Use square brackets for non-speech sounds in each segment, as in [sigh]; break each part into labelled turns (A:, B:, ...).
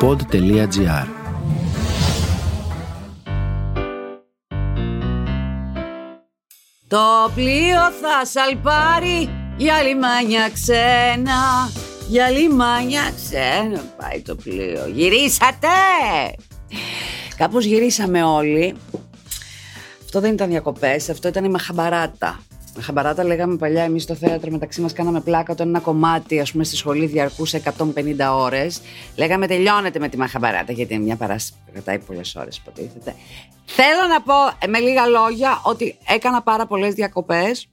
A: pod.gr
B: Το πλοίο θα σαλπάρει για λιμάνια ξένα Για λιμάνια ξένα. Πάει το πλοίο. Γυρίσατε! Κάπως γυρίσαμε όλοι. Αυτό δεν ήταν διακοπές, αυτό ήταν η Μαχαμπαράτα Χαμπαράτα λέγαμε παλιά εμείς στο θέατρο μεταξύ μας κάναμε πλάκα όταν ένα κομμάτι ας πούμε στη σχολή διαρκούσε 150 ώρες. Λέγαμε τελειώνεται με τη Μαχαμπαράτα γιατί είναι μια παράσταση που κρατάει πολλές ώρες υποτίθεται. Θέλω να πω ε, με λίγα λόγια ότι έκανα πάρα πολλές διακοπές,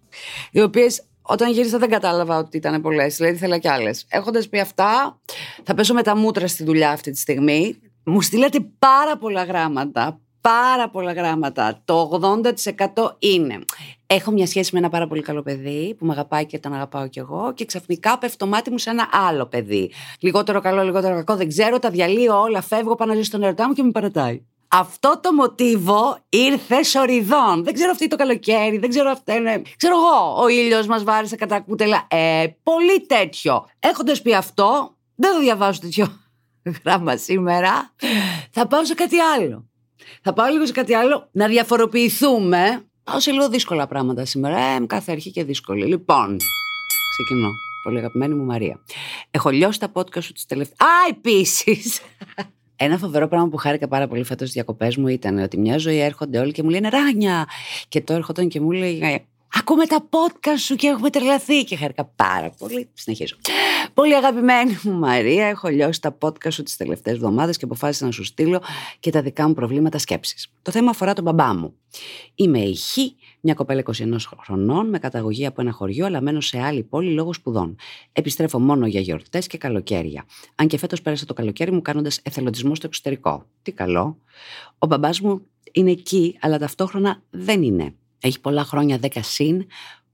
B: οι οποίες όταν γύρισα δεν κατάλαβα ότι ήταν πολλές, δηλαδή ήθελα κι άλλες. Έχοντας πει αυτά, θα πέσω με τα μούτρα στη δουλειά αυτή τη στιγμή. Μου στείλατε πάρα πολλά γράμματα, πάρα πολλά γράμματα. Το 80% είναι. Έχω μια σχέση με ένα πάρα πολύ καλό παιδί που με αγαπάει και τον αγαπάω κι εγώ και ξαφνικά πέφτει το μάτι μου σε ένα άλλο παιδί. Λιγότερο καλό, λιγότερο κακό, δεν ξέρω, τα διαλύω όλα, φεύγω, πάνω να ζήσω στον ερωτά μου και με παρατάει. Αυτό το μοτίβο ήρθε σοριδών. Δεν ξέρω αυτή το καλοκαίρι, δεν ξέρω αυτό είναι. Ξέρω εγώ, ο ήλιος μας βάρισε κατά κούτελα. Ε, πολύ τέτοιο. Έχοντας πει αυτό, δεν θα διαβάσω τέτοιο [laughs] γράμμα σήμερα. Θα πάω σε κάτι άλλο. Θα πάω λίγο σε κάτι άλλο, να διαφοροποιηθούμε. Πάω σε λίγο δύσκολα πράγματα σήμερα. Ε, κάθε αρχή και δύσκολη. Λοιπόν, ξεκινώ. Πολύ αγαπημένη μου Μαρία. Έχω λιώσει τα podcast σου τις τελευταίε. Α, επίσης! [laughs] Ένα φοβερό πράγμα που χάρηκα πάρα πολύ φέτος στις διακοπές μου ήταν ότι μια ζωή έρχονται όλοι και μου λένε Ράνια. Και το έρχονταν και μου λέει Ακούμε τα podcast σου και έχουμε τρελαθεί. Και χάρηκα πάρα πολύ. Συνεχίζω. Πολύ αγαπημένη μου Μαρία, έχω λιώσει τα podcast σου τις τελευταίες εβδομάδες και αποφάσισα να σου στείλω και τα δικά μου προβλήματα σκέψης. Το θέμα αφορά τον μπαμπά μου. Είμαι η Χ, μια κοπέλα 21 χρονών, με καταγωγή από ένα χωριό, αλλά μένω σε άλλη πόλη λόγω σπουδών. Επιστρέφω μόνο για γιορτές και καλοκαίρια. Αν και φέτος πέρασα το καλοκαίρι μου κάνοντας εθελοντισμό στο εξωτερικό. Τι καλό. Ο μπαμπάς μου είναι εκεί, αλλά ταυτόχρονα δεν είναι. Έχει πολλά χρόνια 10 συν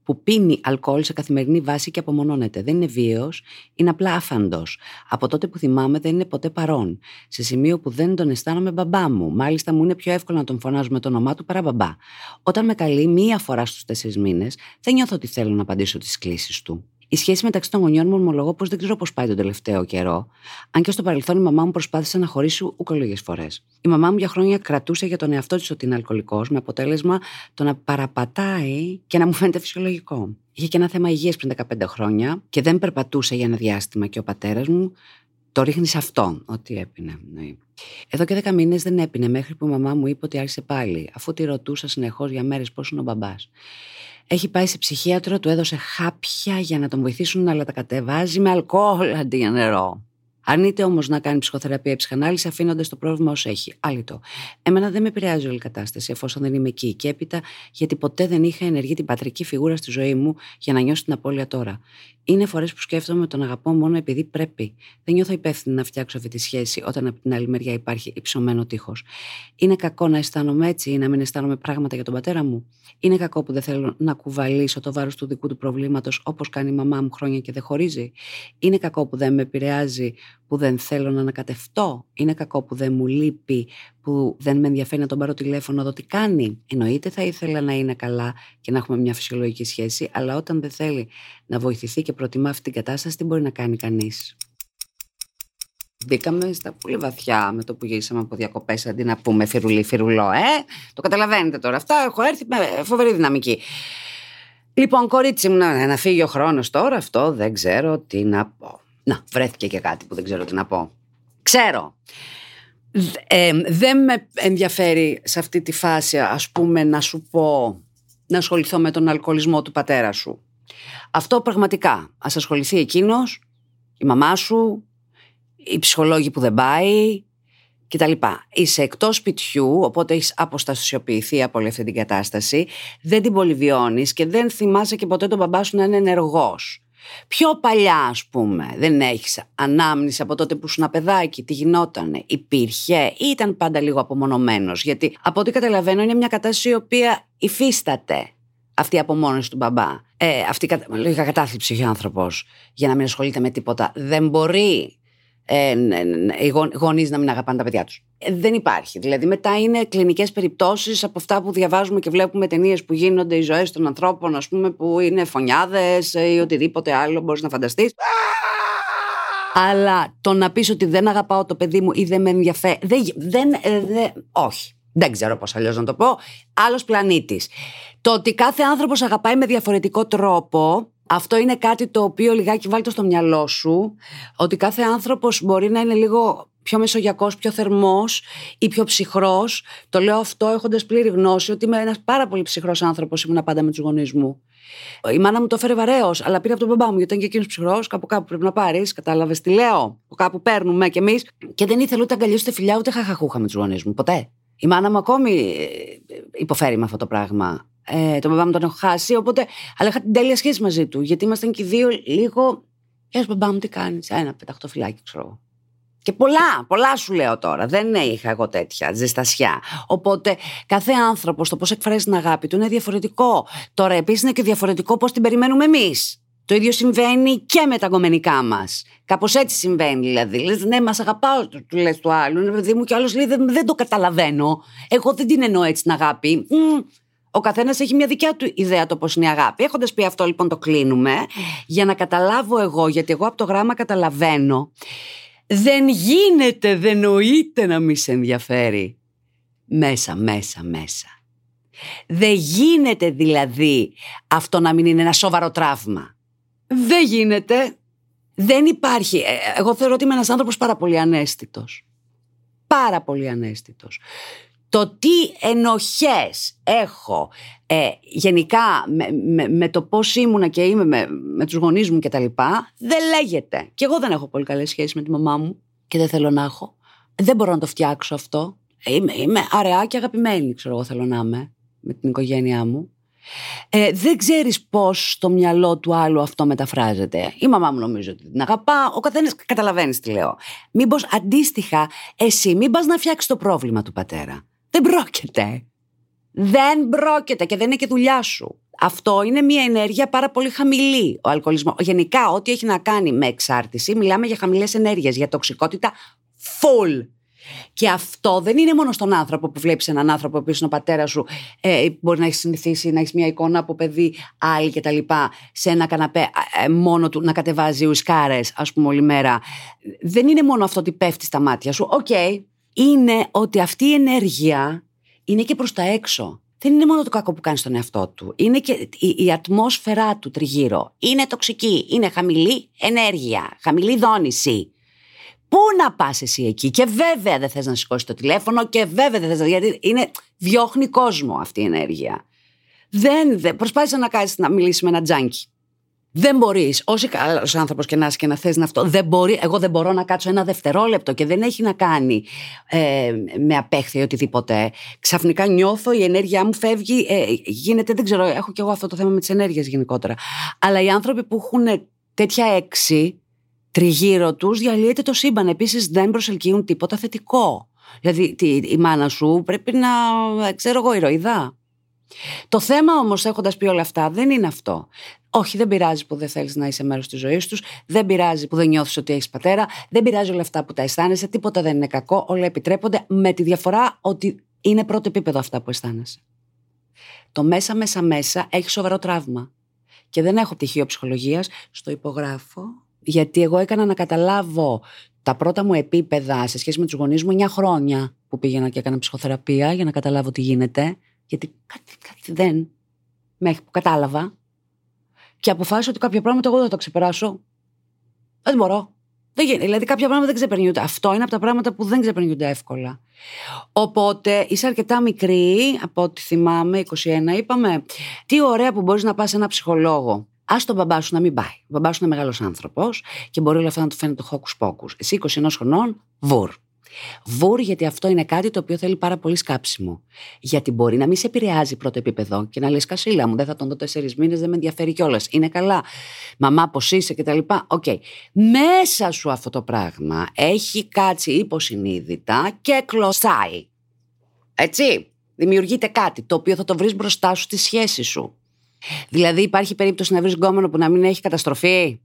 B: που πίνει αλκοόλ σε καθημερινή βάση και απομονώνεται. Δεν είναι βίαιος, είναι απλά άφαντος. Από τότε που θυμάμαι δεν είναι ποτέ παρόν. Σε σημείο που δεν τον αισθάνομαι μπαμπά μου. Μάλιστα μου είναι πιο εύκολο να τον φωνάζω με το όνομά του παρά μπαμπά. Όταν με καλεί μία φορά στους τέσσερις μήνες, δεν νιώθω ότι θέλω να απαντήσω τις κλήσεις του. Η σχέση μεταξύ των γονιών μου ομολογώ πως δεν ξέρω πώ πάει τον τελευταίο καιρό, αν και στο παρελθόν η μαμά μου προσπάθησε να χωρίσει ούκο λίγες φορές. Η μαμά μου για χρόνια κρατούσε για τον εαυτό της ότι είναι αλκοολικός, με αποτέλεσμα το να παραπατάει και να μου φαίνεται φυσιολογικό. Είχε και ένα θέμα υγείας πριν 15 χρόνια και δεν περπατούσε για ένα διάστημα και ο πατέρας μου το ρίχνει σε αυτόν ότι έπινε. Ναι. Εδώ και 10 μήνες δεν έπινε μέχρι που η μαμά μου είπε ότι άρχισε πάλι, αφού τη ρωτούσα συνεχώς για μέρες πώς είναι ο μπαμπάς. Έχει πάει σε ψυχίατρο, του έδωσε χάπια για να τον βοηθήσουν, αλλά τα κατεβάζει με αλκοόλ αντί για νερό. Αρνείται όμως να κάνει ψυχοθεραπεία ή ψυχανάλυση, αφήνοντας το πρόβλημα ως έχει. Άλυτο. Εμένα δεν με επηρεάζει όλη η κατάσταση, εφόσον δεν είμαι εκεί. Και έπειτα, γιατί ποτέ δεν είχα ενεργεί την πατρική φιγούρα στη ζωή μου για να νιώσω την απώλεια τώρα. Είναι φορές που σκέφτομαι τον αγαπώ μόνο επειδή πρέπει. Δεν νιώθω υπεύθυνη να φτιάξω αυτή τη σχέση όταν από την άλλη μεριά υπάρχει υψωμένο τείχος. Είναι κακό να αισθάνομαι έτσι ή να μην αισθάνομαι πράγματα για τον πατέρα μου; Είναι κακό που δεν θέλω να κουβαλήσω το βάρος του δικού του προβλήματος όπως κάνει η μαμά μου χρόνια και δεν χωρίζει; Είναι κακό που δεν με επηρεάζει, που δεν θέλω να ανακατευτώ. Είναι κακό που δεν μου λείπει, που δεν με ενδιαφέρει να τον πάρω τηλέφωνο να δω τι κάνει. Εννοείται θα ήθελα να είναι καλά και να έχουμε μια φυσιολογική σχέση, αλλά όταν δεν θέλει να βοηθηθεί και προτιμά αυτή την κατάσταση, τι μπορεί να κάνει κανείς; Μπήκαμε στα πολύ βαθιά με το που γύρισαμε από διακοπές αντί να πούμε φιρουλί, φιρουλό, ε. Το καταλαβαίνετε τώρα. Αυτά έχω έρθει με φοβερή δυναμική. Λοιπόν, κορίτσι μου, να, να φύγει ο χρόνος τώρα, αυτό δεν ξέρω τι να πω. Να, βρέθηκε και κάτι που δεν ξέρω τι να πω. Ξέρω. Ε, δεν με ενδιαφέρει σε αυτή τη φάση, ας πούμε, να σου πω να ασχοληθώ με τον αλκοολισμό του πατέρα σου. Αυτό πραγματικά. Ας ασχοληθεί εκείνος, η μαμά σου, οι ψυχολόγοι που δεν πάει κτλ. Είσαι εκτός σπιτιού, οπότε έχεις αποστασιοποιηθεί από όλη αυτή την κατάσταση, δεν την πολυβιώνεις και δεν θυμάσαι και ποτέ τον μπαμπά σου να είναι ενεργός. Πιο παλιά, ας πούμε, δεν έχεις ανάμνηση από τότε που ήσουν παιδάκι, τι γινότανε, υπήρχε ή ήταν πάντα λίγο απομονωμένος; Γιατί από ό,τι καταλαβαίνω είναι μια κατάσταση η οποία υφίσταται αυτή η απομόνωση του μπαμπά. Ε, αυτή η λογικά κατάθλιψη ο άνθρωπος για να μην ασχολείται με τίποτα. Δεν μπορεί ε, οι γονείς να μην αγαπάνε τα παιδιά τους. Ε, δεν υπάρχει. Δηλαδή, μετά είναι κλινικές περιπτώσεις από αυτά που διαβάζουμε και βλέπουμε ταινίες που γίνονται οι ζωές των ανθρώπων, ας πούμε, που είναι φωνιάδες ή οτιδήποτε άλλο μπορείς να φανταστείς. Αλλά το να πεις ότι δεν αγαπάω το παιδί μου ή δεν με ενδιαφέρει. Δεν, δεν, ε, όχι. Δεν ξέρω πώς αλλιώς να το πω. Άλλος πλανήτης. Το ότι κάθε άνθρωπος αγαπάει με διαφορετικό τρόπο αυτό είναι κάτι το οποίο λιγάκι βάλει το στο μυαλό σου, ότι κάθε άνθρωπος μπορεί να είναι λίγο πιο μεσογειακός, πιο θερμός ή πιο ψυχρός. Το λέω αυτό έχοντας πλήρη γνώση ότι είμαι ένας πάρα πολύ ψυχρός άνθρωπος, ήμουν πάντα με τους γονείς μου. Η μάνα μου το έφερε βαρέως, αλλά πήρε από τον μπαμπά μου, γιατί ήταν και εκείνος ψυχρός. Κάπου κάπου πρέπει να πάρεις. Κατάλαβες τι λέω. Κάπου παίρνουμε κι εμείς. Και δεν ήθελε ούτε αγκαλιέ ούτε φιλιά ούτε χαχαχούχα με τους γονείς μου. Ποτέ. Η μάνα μου ακόμη ε, υποφέρει με αυτό το πράγμα. Ε, τον μπαμπά μου τον έχω χάσει, οπότε. Αλλά είχα την τέλεια σχέση μαζί του. Γιατί ήμασταν και οι δύο λίγο. Γεια μπαμπά μου, τι κάνεις. Ένα πεταχτό φυλάκι, ξέρω και πολλά, πολλά σου λέω τώρα. Δεν είχα εγώ τέτοια ζεστασιά. Οπότε κάθε άνθρωπος το πώς εκφράζει την αγάπη του είναι διαφορετικό. Τώρα επίσης είναι και διαφορετικό πώς την περιμένουμε εμείς. Το ίδιο συμβαίνει και με τα κομμενικά μας. Κάπως έτσι συμβαίνει δηλαδή. Λες, ναι, μας αγαπάω, του λες του άλλου. Είναι παιδί μου, και άλλος λέει, δεν, δεν το καταλαβαίνω. Εγώ δεν την εννοώ έτσι την αγάπη. Ο καθένας έχει μια δικιά του ιδέα το πώς είναι η αγάπη. Έχοντας πει αυτό, λοιπόν, το κλείνουμε. Για να καταλάβω εγώ, γιατί εγώ από το γράμμα καταλαβαίνω. Δεν γίνεται, δεν νοείται να μη σε ενδιαφέρει. Μέσα, μέσα, μέσα. Δεν γίνεται δηλαδή αυτό να μην είναι ένα σοβαρό τραύμα. Δεν γίνεται. Δεν υπάρχει. Ε, εγώ θεωρώ ότι είμαι ένας άνθρωπος πάρα πολύ ανέστητος. Πάρα πολύ ανέστητος το τι ενοχές έχω ε, γενικά με, με, το πώς ήμουνα και είμαι με, με τους γονείς μου και τα λοιπά, δεν λέγεται. Και εγώ δεν έχω πολύ καλές σχέσεις με τη μαμά μου και δεν θέλω να έχω. Δεν μπορώ να το φτιάξω αυτό. Είμαι, είμαι αραιά και αγαπημένη, ξέρω εγώ θέλω να είμαι με την οικογένειά μου. Ε, δεν ξέρεις πώς στο μυαλό του άλλου αυτό μεταφράζεται. Η μαμά μου νομίζω ότι την αγαπά, ο καθένας καταλαβαίνεις τι λέω. Μήπως αντίστοιχα εσύ μην πας να φτιάξεις το πρόβλημα του πατέρα. Δεν πρόκειται. Δεν πρόκειται και δεν είναι και δουλειά σου. Αυτό είναι μια ενέργεια πάρα πολύ χαμηλή, ο αλκοολισμός. Γενικά, ό,τι έχει να κάνει με εξάρτηση, μιλάμε για χαμηλές ενέργειες, για τοξικότητα full. Και αυτό δεν είναι μόνο στον άνθρωπο που βλέπεις έναν άνθρωπο, ο οποίο είναι ο πατέρα σου, ε, μπορεί να έχεις συνηθίσει να έχεις μια εικόνα από παιδί άλλη κτλ. σε ένα καναπέ ε, μόνο του να κατεβάζει ουισκάρες, ας πούμε, όλη μέρα. Δεν είναι μόνο αυτό ότι πέφτει στα μάτια σου. Οκ, είναι ότι αυτή η ενέργεια είναι και προς τα έξω. Δεν είναι μόνο το κακό που κάνει στον εαυτό του. Είναι και η, η ατμόσφαιρά του τριγύρω. Είναι τοξική. Είναι χαμηλή ενέργεια. Χαμηλή δόνηση. Πού να πας εσύ εκεί; Και βέβαια δεν θες να σηκώσεις το τηλέφωνο και βέβαια δεν θες να. Γιατί είναι, διώχνει κόσμο αυτή η ενέργεια. Δεν, δεν προσπάθησε να κάνεις να μιλήσεις με ένα τζάνκι. Δεν μπορείς, όσο καλός άνθρωπος και να είσαι και να θες να αυτό, δεν μπορεί, εγώ δεν μπορώ να κάτσω ένα δευτερόλεπτο και δεν έχει να κάνει ε, με απέχθεια ή οτιδήποτε. Ξαφνικά νιώθω, η ενέργειά μου φεύγει, ε, γίνεται, δεν ξέρω, έχω και εγώ αυτό το θέμα με τις ενέργειες γενικότερα. Αλλά οι άνθρωποι που έχουν τέτοια έξι τριγύρω τους, διαλύεται το σύμπαν. Επίσης δεν προσελκύουν τίποτα θετικό. Δηλαδή η μάνα σου πρέπει να, ξέρω εγώ, ηρωιδά. Το θέμα όμως, έχοντας πει όλα αυτά, δεν είναι αυτό. Όχι, δεν πειράζει που δεν θέλεις να είσαι μέρος της ζωής τους. Δεν πειράζει που δεν νιώθεις ότι έχεις πατέρα. Δεν πειράζει όλα αυτά που τα αισθάνεσαι. Τίποτα δεν είναι κακό. Όλα επιτρέπονται. Με τη διαφορά ότι είναι πρώτο επίπεδο αυτά που αισθάνεσαι. Το μέσα, μέσα, μέσα έχει σοβαρό τραύμα. Και δεν έχω πτυχίο ψυχολογίας. Στο υπογράφω. Γιατί εγώ έκανα να καταλάβω τα πρώτα μου επίπεδα σε σχέση με τους γονείς μου 9 χρόνια που πήγαινα και έκανα ψυχοθεραπεία για να καταλάβω τι γίνεται. Γιατί κάτι, κάτι δεν μέχρι που κατάλαβα και αποφάσισα ότι κάποια πράγματα εγώ δεν θα τα ξεπεράσω. Δεν μπορώ. Δεν γίνει. Δηλαδή, κάποια πράγματα δεν ξεπερνιούνται. Αυτό είναι από τα πράγματα που δεν ξεπερνιούνται εύκολα. Οπότε, είσαι αρκετά μικρή, από ό,τι θυμάμαι, 21, είπαμε, τι ωραία που μπορείς να πας σε ένα ψυχολόγο. Α τον μπαμπά σου να μην πάει. Ο μπαμπάς σου είναι μεγάλος άνθρωπος και μπορεί όλα αυτά να του φαίνεται hocus pocus. Εσύ 21 χρονών, βουρ. Βούρ, γιατί αυτό είναι κάτι το οποίο θέλει πάρα πολύ σκάψιμο. Γιατί μπορεί να μην σε επηρεάζει πρώτο επίπεδο και να λες σκασίλα μου, δεν θα τον δω τέσσερις μήνες, δεν με ενδιαφέρει κιόλας. Είναι καλά. Μαμά, πώς είσαι κτλ. OK. Okay. Μέσα σου αυτό το πράγμα έχει κάτσει υποσυνείδητα και κλωσάει. Έτσι. Δημιουργείται κάτι το οποίο θα το βρεις μπροστά σου στη σχέση σου. Δηλαδή, υπάρχει περίπτωση να βρεις γκόμενο που να μην έχει καταστροφή;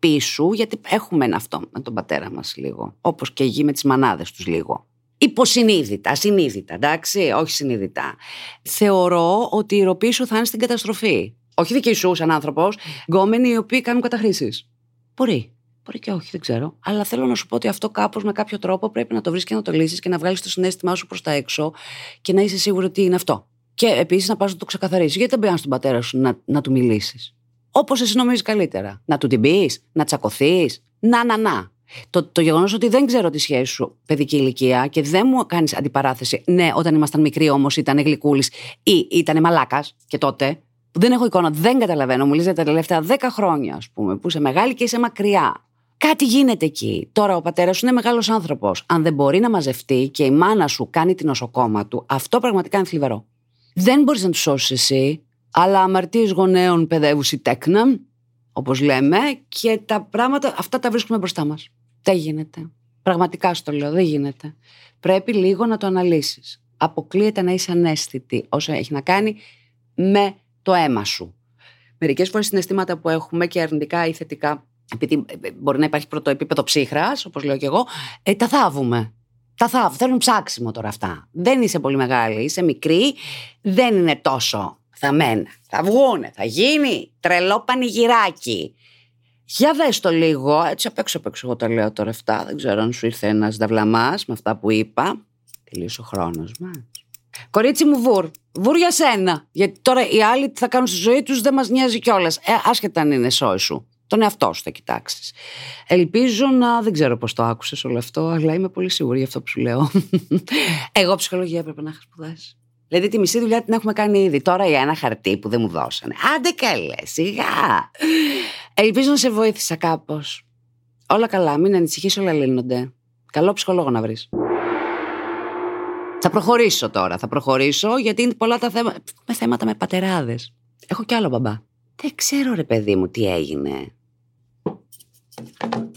B: Η σου, γιατί έχουμε ένα αυτό με τον πατέρα μας λίγο, όπως και γη με τις μανάδες τους λίγο. Υποσυνείδητα, συνείδητα, εντάξει, όχι συνείδητα. Θεωρώ ότι η ροπή σου θα είναι στην καταστροφή. Όχι δική σου σαν άνθρωπος, γκόμενοι οι οποίοι κάνουν καταχρήσεις. Μπορεί. Μπορεί και όχι, δεν ξέρω. Αλλά θέλω να σου πω ότι αυτό κάπως με κάποιο τρόπο πρέπει να το βρεις και να το λύσεις και να βγάλεις το συνέστημά σου προς τα έξω και να είσαι σίγουρο ότι είναι αυτό. Και επίσης να πας να το ξεκαθαρίσεις. Γιατί δεν πήγαν στον πατέρα σου να, να του μιλήσεις. Όπως εσύ νομίζεις καλύτερα. Να του την πεις, να τσακωθείς. Να, να, να. Το, το γεγονός ότι δεν ξέρω τη σχέση σου παιδική ηλικία και δεν μου κάνεις αντιπαράθεση. Ναι, όταν ήμασταν μικροί όμως ήταν γλυκούλης ή ήταν μαλάκας και τότε. Δεν έχω εικόνα, δεν καταλαβαίνω. Μου λες τα τελευταία δέκα χρόνια, ας πούμε, που είσαι μεγάλη και είσαι μακριά. Κάτι γίνεται εκεί. Τώρα ο πατέρας σου είναι μεγάλος άνθρωπος. Αν δεν μπορεί να μαζευτεί και η μάνα σου κάνει την νοσοκόμα του, αυτό πραγματικά είναι θλιβερό. Δεν μπορείς να του σώσεις εσύ, αλλά αμαρτίες γονέων παιδεύουσι τέκνα, όπως λέμε, και τα πράγματα αυτά τα βρίσκουμε μπροστά μας. Δεν γίνεται. Πραγματικά στο λέω, δεν γίνεται. Πρέπει λίγο να το αναλύσεις. Αποκλείεται να είσαι ανέστητη όσο έχει να κάνει με το αίμα σου. Μερικές φορές συναισθήματα που έχουμε και αρνητικά ή θετικά, επειδή ε, μπορεί να υπάρχει πρώτο επίπεδο ψύχρας, όπως λέω και εγώ, ε, τα θάβουμε. Τα θάβουμε. Θέλουν ψάξιμο τώρα αυτά. Δεν είσαι πολύ μεγάλη, είσαι μικρή, δεν είναι τόσο θαμμένα. Θα βγούνε, θα γίνει τρελό πανηγυράκι. Για δες το λίγο, έτσι απ' έξω απ' έξω εγώ τα λέω τώρα αυτά, δεν ξέρω αν σου ήρθε ένας δαυλαμάς με αυτά που είπα. Τελείωσε ο χρόνος μας. Κορίτσι μου βουρ, βουρ για σένα. Γιατί τώρα οι άλλοι τι θα κάνουν στη ζωή τους δεν μας νοιάζει κιόλας. Ε, άσχετα αν είναι σόι σου. Τον εαυτό σου θα κοιτάξεις. Ελπίζω να. Δεν ξέρω πώς το άκουσες όλο αυτό, αλλά είμαι πολύ σίγουρη για αυτό που σου λέω. [laughs] Εγώ ψυχολογία έπρεπε να είχα σπουδάσει. Δηλαδή τη μισή δουλειά την έχουμε κάνει ήδη. Τώρα για ένα χαρτί που δεν μου δώσανε. Άντε καλέ, σιγά. Ελπίζω να σε βοήθησα κάπως. Όλα καλά, μην ανησυχείς, όλα λύνονται. Καλό ψυχολόγο να βρεις. Θα προχωρήσω τώρα. Θα προχωρήσω γιατί είναι πολλά τα θέματα. Με θέματα με πατεράδες. Έχω κι άλλο μπαμπά. Δεν ξέρω ρε παιδί μου τι έγινε.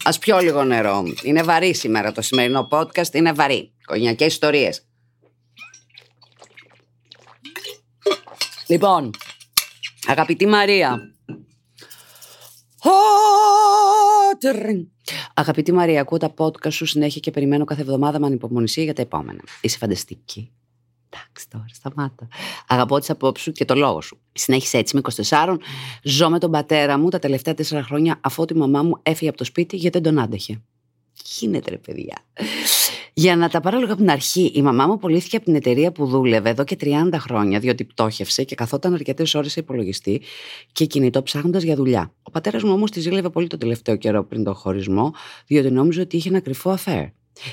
B: Α πιω λίγο νερό. Είναι βαρύ σήμερα το σημερινό podcast. Είναι βαρύ. Κονιακές ιστορίες. Λοιπόν, αγαπητή Μαρία. Αγαπητή Μαρία, ακούω τα podcast σου συνέχεια και περιμένω κάθε εβδομάδα με ανυπομονησία για τα επόμενα. Είσαι φανταστική. Εντάξει τώρα, σταμάτα. Αγαπώ τις απόψεις σου και το λόγο σου. Συνέχισε έτσι με 24. Ζω με τον πατέρα μου τα τελευταία τέσσερα χρόνια αφού η μαμά μου έφυγε από το σπίτι γιατί δεν τον άντεχε. Γίνεται ρε παιδιά. Για να τα πάρω λίγο από την αρχή, η μαμά μου απολύθηκε από την εταιρεία που δούλευε εδώ και 30 χρόνια, διότι πτώχευσε και καθόταν αρκετές ώρες σε υπολογιστή και κινητό ψάχνοντας για δουλειά. Ο πατέρας μου όμως τη ζήλευε πολύ το τελευταίο καιρό πριν τον χωρισμό, διότι νόμιζε ότι είχε ένα κρυφό αφέρ.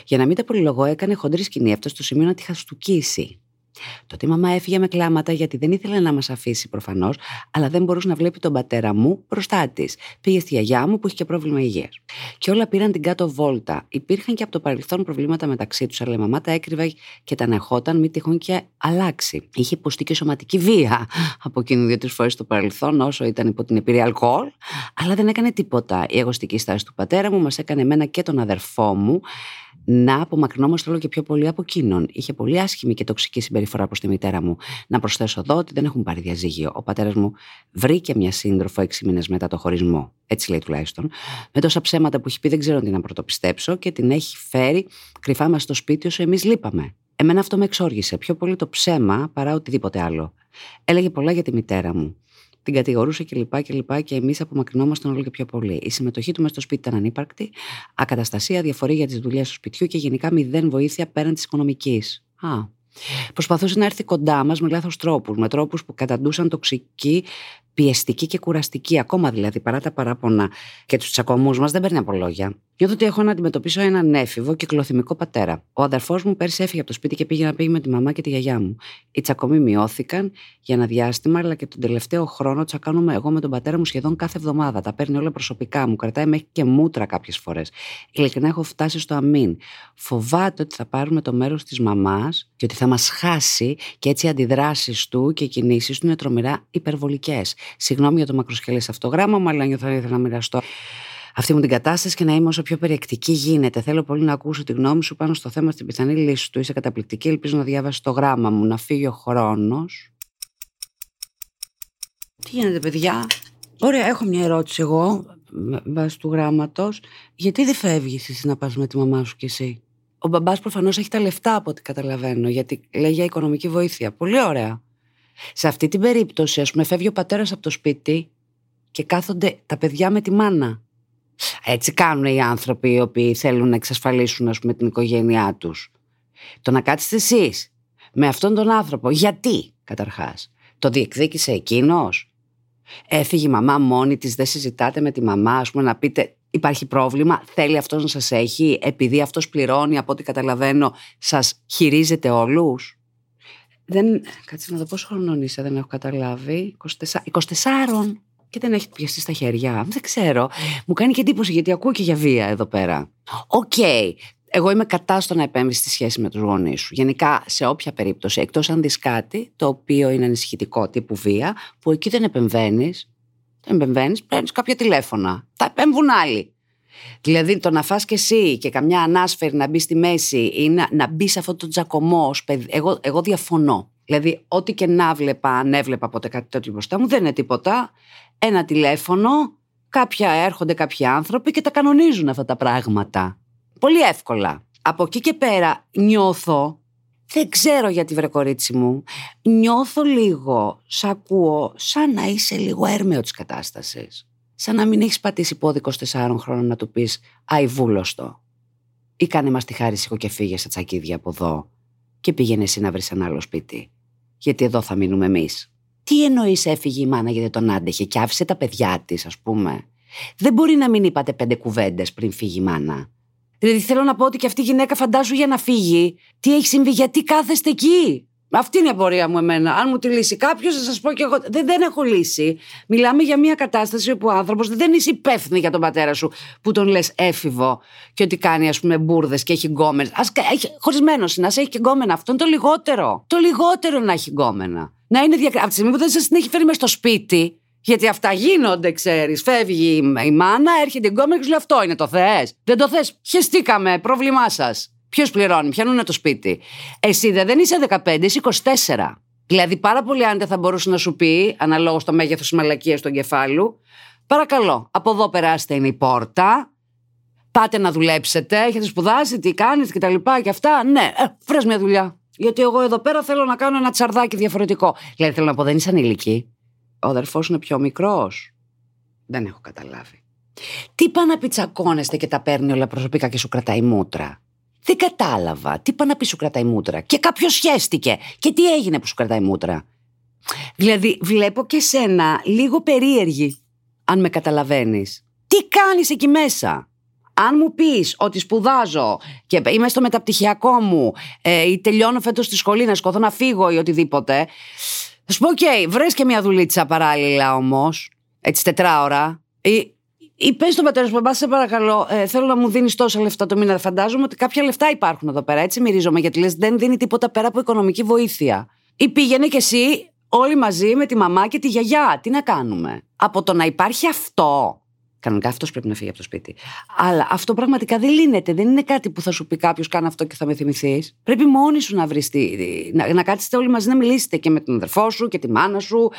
B: Για να μην τα πολυλογώ, έκανε χοντρή σκηνή αυτό στο σημείο να τη χαστούκίσει. Τότε η μαμά έφυγε με κλάματα γιατί δεν ήθελε να μας αφήσει προφανώς, αλλά δεν μπορούσε να βλέπει τον πατέρα μου μπροστά της. Πήγε στη γιαγιά μου που είχε και πρόβλημα υγείας. Και όλα πήραν την κάτω βόλτα. Υπήρχαν και από το παρελθόν προβλήματα μεταξύ τους, αλλά η μαμά τα έκρυβε και τα ανεχόταν, μη τυχόν και αλλάξει. Είχε υποστεί και σωματική βία από εκείνη δύο-τρεις φορές στο παρελθόν, όσο ήταν υπό την επιρρία αλκοόλ, αλλά δεν έκανε τίποτα. Η εγωστική στάση του πατέρα μου μας έκανε εμένα και τον αδερφό μου να απομακρυνόμαστε όλο και πιο πολύ από εκείνον. Είχε πολύ άσχημη και τοξική συμπεριφορά προς τη μητέρα μου. Να προσθέσω εδώ ότι δεν έχουν πάρει διαζύγιο. Ο πατέρας μου βρήκε μια σύντροφο έξι μήνες μετά το χωρισμό. Έτσι λέει τουλάχιστον. Με τόσα ψέματα που έχει πει, δεν ξέρω τι να πρωτοπιστέψω και την έχει φέρει κρυφά μα στο σπίτι όσο εμείς λείπαμε. Εμένα αυτό με εξόργησε. Πιο πολύ το ψέμα παρά οτιδήποτε άλλο. Έλεγε πολλά για τη μητέρα μου την κατηγορούσε κλπ. Και, και, και εμείς απομακρυνόμασταν όλο και πιο πολύ. Η συμμετοχή του μέσα στο σπίτι ήταν ανύπαρκτη, ακαταστασία, διαφορή για τις δουλειές του σπιτιού και γενικά μηδέν βοήθεια πέραν της οικονομικής. Α, Προσπαθούσε να έρθει κοντά μας με λάθος τρόπους, με τρόπους που καταντούσαν τοξική, πιεστική και κουραστική. Ακόμα δηλαδή, παρά τα παράπονα και τους τσακωμούς μας, δεν παίρνει από λόγια. Νιώθω ότι έχω να αντιμετωπίσω έναν έφηβο και κλωθυμικό πατέρα. Ο αδερφός μου πέρσι έφυγε από το σπίτι και πήγε να πει με τη μαμά και τη γιαγιά μου. Οι τσακωμοί μειώθηκαν για ένα διάστημα, αλλά και τον τελευταίο χρόνο τσακάνομαι εγώ με τον πατέρα μου σχεδόν κάθε εβδομάδα. Τα παίρνει όλα προσωπικά μου, κρατάει μέχρι και μούτρα κάποιες φορές. Ειλικρινά έχω φτάσει στο αμήν. Φοβάται ότι θα πάρουμε το μέρος της μαμάς και ότι θα μας χάσει και έτσι οι αντιδράσεις του και οι κινήσεις του είναι τρομερά υπερβολικές. Συγγνώμη για το μακροσκελές αυτό γράμμα μου, αλλά νιώθω ήθελα να μοιραστώ αυτή μου την κατάσταση και να είμαι όσο πιο περιεκτική γίνεται. Θέλω πολύ να ακούσω τη γνώμη σου πάνω στο θέμα στην πιθανή λύση του. Είσαι καταπληκτική. Ελπίζω να διάβασει το γράμμα μου, να φύγει ο χρόνος. Τι γίνεται, παιδιά; Ωραία, έχω μια ερώτηση εγώ βάσει του γράμματος. Γιατί δεν φεύγεις εσύ να πας με τη μαμά σου κι εσύ; Ο μπαμπάς προφανώς έχει τα λεφτά από ό,τι καταλαβαίνω, γιατί λέει για οικονομική βοήθεια. Πολύ ωραία. Σε αυτή την περίπτωση, ας πούμε, φεύγει ο πατέρας από το σπίτι και κάθονται τα παιδιά με τη μάνα. Έτσι κάνουν οι άνθρωποι οι οποίοι θέλουν να εξασφαλίσουν ας πούμε, την οικογένειά τους. Το να κάτσετε εσείς με αυτόν τον άνθρωπο. Γιατί καταρχάς. Το διεκδίκησε εκείνος; Έφυγε η μαμά μόνη της, δεν συζητάτε με τη μαμά, ας πούμε, να πείτε υπάρχει πρόβλημα, θέλει αυτός να σας έχει, επειδή αυτός πληρώνει, από ό,τι καταλαβαίνω, σας χειρίζεται όλους. Δεν... Κάτσε να δω πόσο χρονών είσαι, δεν έχω καταλάβει. 24, 24 και δεν έχει πιαστεί στα χέρια. Δεν ξέρω. Μου κάνει και εντύπωση γιατί ακούω και για βία εδώ πέρα. OK. Okay. Εγώ είμαι κατά στο να επέμβεις στη σχέση με τους γονείς σου. Γενικά, σε όποια περίπτωση, εκτός αν δεις κάτι το οποίο είναι ανησυχητικό, τύπου βία, που εκεί δεν επεμβαίνεις, δεν επεμβαίνεις, παίρνεις κάποια τηλέφωνα. Θα επέμβουν άλλοι. Δηλαδή το να φας και εσύ και καμιά ανάσφαιρη να μπεις στη μέση ή να, να μπεις σε αυτό το τζακωμό παιδί, εγώ, εγώ διαφωνώ. Δηλαδή ό,τι και να βλέπα, αν έβλεπα ποτέ κάτι τέτοιο μπροστά μου δεν είναι τίποτα. Ένα τηλέφωνο, κάποια έρχονται κάποιοι άνθρωποι και τα κανονίζουν αυτά τα πράγματα. Πολύ εύκολα. Από εκεί και πέρα νιώθω δεν ξέρω γιατί βρε κορίτσι μου. Νιώθω λίγο, σ' ακούω, σαν να είσαι λίγο έρμεο της κατάστασης. Σαν να μην έχεις πατήσει πόδι 24 χρόνων να του πεις Αϊβούλωστο. Ή κάνε μας τη χάρη σηκώ και φύγε σε τσακίδια από εδώ και πήγαινε εσύ να βρεις ένα άλλο σπίτι. Γιατί εδώ θα μείνουμε εμείς. Τι εννοείς έφυγε η μάνα γιατί τον άντεχε και άφησε τα παιδιά της, ας πούμε. Δεν μπορεί να μην είπατε πέντε κουβέντες πριν φύγει η μάνα. Δηλαδή θέλω να πω ότι και αυτή η γυναίκα φαντάζου για να φύγει. Τι έχει συμβεί, γιατί κάθεστε εκεί; Αυτή είναι η απορία μου εμένα. Αν μου τη λύσει κάποιος, θα σας πω και εγώ. Δεν, δεν έχω λύση. Μιλάμε για μια κατάσταση όπου ο άνθρωπος δεν είσαι υπεύθυνο για τον πατέρα σου που τον λες έφηβο και ότι κάνει, ας πούμε, μπουρδες και έχει γκόμενες. Χωρισμένος είναι, ας έχει και γκόμενα. Αυτό είναι το λιγότερο. Το λιγότερο να έχει γκόμενα. Να είναι διακριτικό. Από τη στιγμή που δεν σας την έχει φέρει με στο σπίτι, γιατί αυτά γίνονται, ξέρεις. Φεύγει η μάνα, έρχεται η γκόμενα και σου λέει Αυτό είναι το θες. Δεν το θες. Χεστήκαμε, πρόβλημά σας. Ποιος πληρώνει, ποιον είναι το σπίτι. Εσύ δεν είσαι 15, είσαι 24. Δηλαδή, πάρα πολύ άντε θα μπορούσε να σου πει, αναλόγως το μέγεθος της μαλακίας του εγκεφάλου, παρακαλώ, από εδώ περάστε είναι η πόρτα. Πάτε να δουλέψετε, έχετε σπουδάσει, τι κάνετε και τα λοιπά και αυτά. Ναι, ε, βρες μια δουλειά. Γιατί εγώ εδώ πέρα θέλω να κάνω ένα τσαρδάκι διαφορετικό. Δηλαδή, θέλω να πω, δεν είσαι ανήλικη. Ο αδερφός είναι πιο μικρός. Δεν έχω καταλάβει. Τι πάνε να πιτσακώνεστε και τα παίρνει όλα προσωπικά και σου κρατάει μούτρα. Δεν κατάλαβα. Τι είπα να πει σου κρατάει μούτρα; Και κάποιος σχέστηκε. Και τι έγινε που σου κρατάει μούτρα; Δηλαδή, βλέπω και σένα λίγο περίεργη, αν με καταλαβαίνεις. Τι κάνεις εκεί μέσα; Αν μου πεις ότι σπουδάζω και είμαι στο μεταπτυχιακό μου ε, ή τελειώνω φέτος στη σχολή να σηκωθώ να φύγω ή οτιδήποτε. Θα σου πω, OK, okay, βρες και μια δουλίτσα παράλληλα όμως. Έτσι, τετράωρα. Ή ή πες στον πατέρα σου, σε παρακαλώ, ε, θέλω να μου δίνεις τόσα λεφτά το μήνα. Φαντάζομαι ότι κάποια λεφτά υπάρχουν εδώ πέρα. Έτσι μυρίζομαι, γιατί λες δεν δίνει τίποτα πέρα από οικονομική βοήθεια. Ή πήγαινε κι εσύ όλοι μαζί με τη μαμά και τη γιαγιά. Τι να κάνουμε; Από το να υπάρχει αυτό. Κανονικά αυτός πρέπει να φύγει από το σπίτι. Αλλά αυτό πραγματικά δεν λύνεται. Δεν είναι κάτι που θα σου πει κάποιος: Κάνε αυτό και θα με θυμηθείς. Πρέπει μόνοι σου να βρεις. Να, να κάτσετε όλοι μαζί να μιλήσετε και με τον αδερφό σου και τη μάνα σου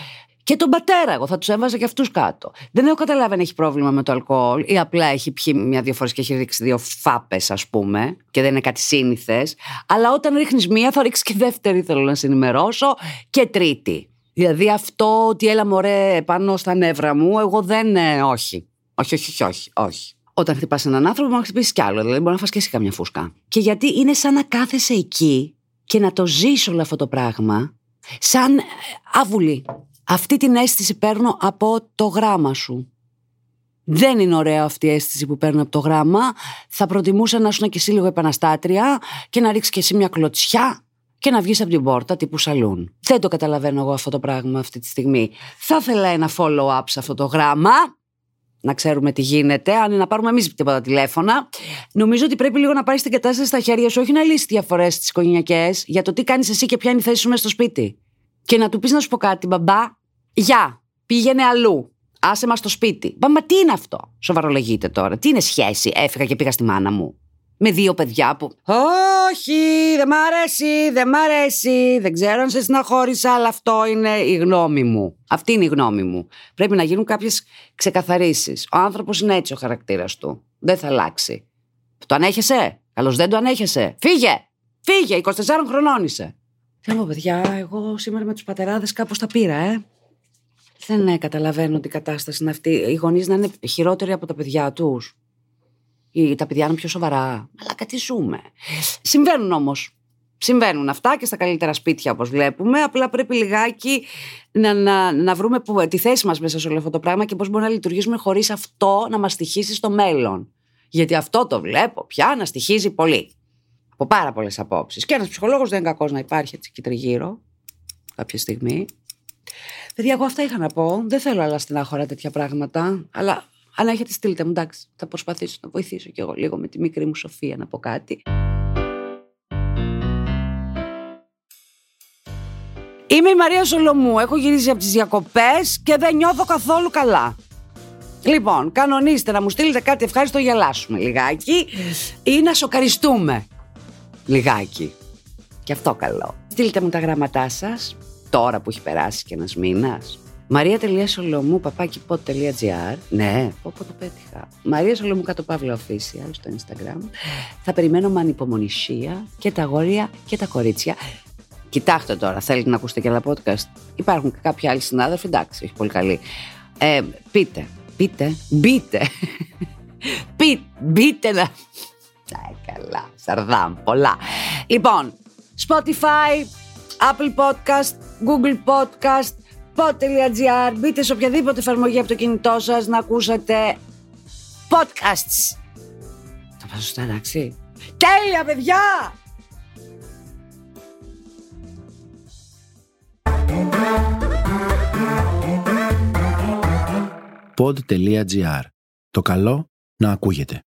B: και τον πατέρα, εγώ θα τους έβαζα και αυτούς κάτω. Δεν έχω καταλάβει αν έχει πρόβλημα με το αλκοόλ ή απλά έχει πιει μια δύο φορές και έχει ρίξει δύο φάπες, ας πούμε, και δεν είναι κάτι σύνηθες. Αλλά όταν ρίχνεις μία, θα ρίξεις και δεύτερη, θέλω να συνημερώσω, και τρίτη. Δηλαδή αυτό ότι έλα μωρέ πάνω στα νεύρα μου, εγώ δεν. Ε, όχι. Όχι, όχι, όχι, όχι. όχι. Όταν χτυπάς έναν άνθρωπο, μπορεί να χτυπήσεις κι άλλο. Δηλαδή, μπορεί να φας και εσύ καμιά φούσκα. Και γιατί είναι σαν να κάθεσαι εκεί και να το ζήσει όλο αυτό το πράγμα, σαν άβουλη. Αυτή την αίσθηση παίρνω από το γράμμα σου. Δεν είναι ωραία αυτή η αίσθηση που παίρνω από το γράμμα. Θα προτιμούσα να ήσουν και εσύ λίγο επαναστάτρια και να ρίξεις και εσύ μια κλωτσιά και να βγεις από την πόρτα τύπου σαλούν. Δεν το καταλαβαίνω εγώ αυτό το πράγμα αυτή τη στιγμή. Θα ήθελα ένα follow-up σε αυτό το γράμμα. Να ξέρουμε τι γίνεται, αν είναι να πάρουμε εμείς τίποτα τηλέφωνα. Νομίζω ότι πρέπει λίγο να πάρεις την κατάσταση στα χέρια σου, όχι να λύσεις διαφορές στι οικογενειακές για το τι κάνεις εσύ και ποια είναι η θέση σου μέσα στο σπίτι και να του πεις να σου πω κάτι, μπαμπά, γεια, πήγαινε αλλού. Άσε μας στο σπίτι. Μπα, μα τι είναι αυτό, σοβαρολογείτε τώρα. Τι είναι σχέση, έφυγα και πήγα στη μάνα μου. Με δύο παιδιά που. Όχι, δεν μ' αρέσει, δεν μ' αρέσει. Δεν ξέρω αν σε συναχώρησα, αλλά αυτό είναι η γνώμη μου. Αυτή είναι η γνώμη μου. Πρέπει να γίνουν κάποιες ξεκαθαρίσεις. Ο άνθρωπος είναι έτσι ο χαρακτήρας του. Δεν θα αλλάξει. Το ανέχεσαι; Καλώς δεν το ανέχεσαι. Φύγε! Φύγε! 24 χρονών είσαι. Θέλω, παιδιά, εγώ σήμερα με τους πατεράδες κάπως τα πήρα, ε. Δεν ε, καταλαβαίνω την κατάσταση είναι αυτή. Οι γονείς να είναι χειρότεροι από τα παιδιά τους. Ή τα παιδιά να είναι πιο σοβαρά. Αλλά κάτι ζούμε. Συμβαίνουν όμως. Συμβαίνουν αυτά και στα καλύτερα σπίτια όπως βλέπουμε. Απλά πρέπει λιγάκι να, να, να βρούμε που, τη θέση μας μέσα σε όλο αυτό το πράγμα και πώς μπορούμε να λειτουργήσουμε χωρίς αυτό να μας στοιχήσει στο μέλλον. Γιατί αυτό το βλέπω πια να στοιχίζει πολύ. Από πάρα πολλές απόψεις. Και ένας ψυχολόγος δεν είναι κακός να υπάρχει έτσι και τριγύρω κάποια στιγμή. Παιδιά, εγώ αυτά είχα να πω. Δεν θέλω άλλα στην άχωρα τέτοια πράγματα. Αλλά αν έχετε στείλτε μου, εντάξει, θα προσπαθήσω να βοηθήσω κι εγώ λίγο με τη μικρή μου Σοφία να πω κάτι. Είμαι η Μαρία Σολομού. Έχω γυρίσει από τις διακοπές και δεν νιώθω καθόλου καλά. Λοιπόν, κανονίστε να μου στείλετε κάτι ευχάριστο, γελάσουμε λιγάκι ή να σοκαριστούμε λιγάκι. Και αυτό καλό. Στείλτε μου τα γράμματά σας τώρα που έχει περάσει και ένας μήνας. Μαρία.σολομού παπάκι.gr Ναι, πω το πέτυχα. Μαρία Σολομού κάτω παύλα official στο Instagram. Θα περιμένω με ανυπομονησία και τα αγόρια και τα κορίτσια. Κοιτάξτε τώρα, θέλετε να ακούσετε και άλλα podcast; Υπάρχουν και κάποιοι άλλοι συνάδελφοι, εντάξει, όχι πολύ καλή. Ε, πείτε, πείτε, μπείτε. [laughs] Πείτε, μπείτε να. Καλά, σαρδάμ, πολλά. Λοιπόν, Spotify, Apple Podcast, Google Podcast, pod.gr. Μπείτε σε οποιαδήποτε εφαρμογή από το κινητό σας να ακούσετε podcasts. Το πάω σωστά, εντάξει. Τέλεια, παιδιά!
A: pod.gr. Το καλό να ακούγεται.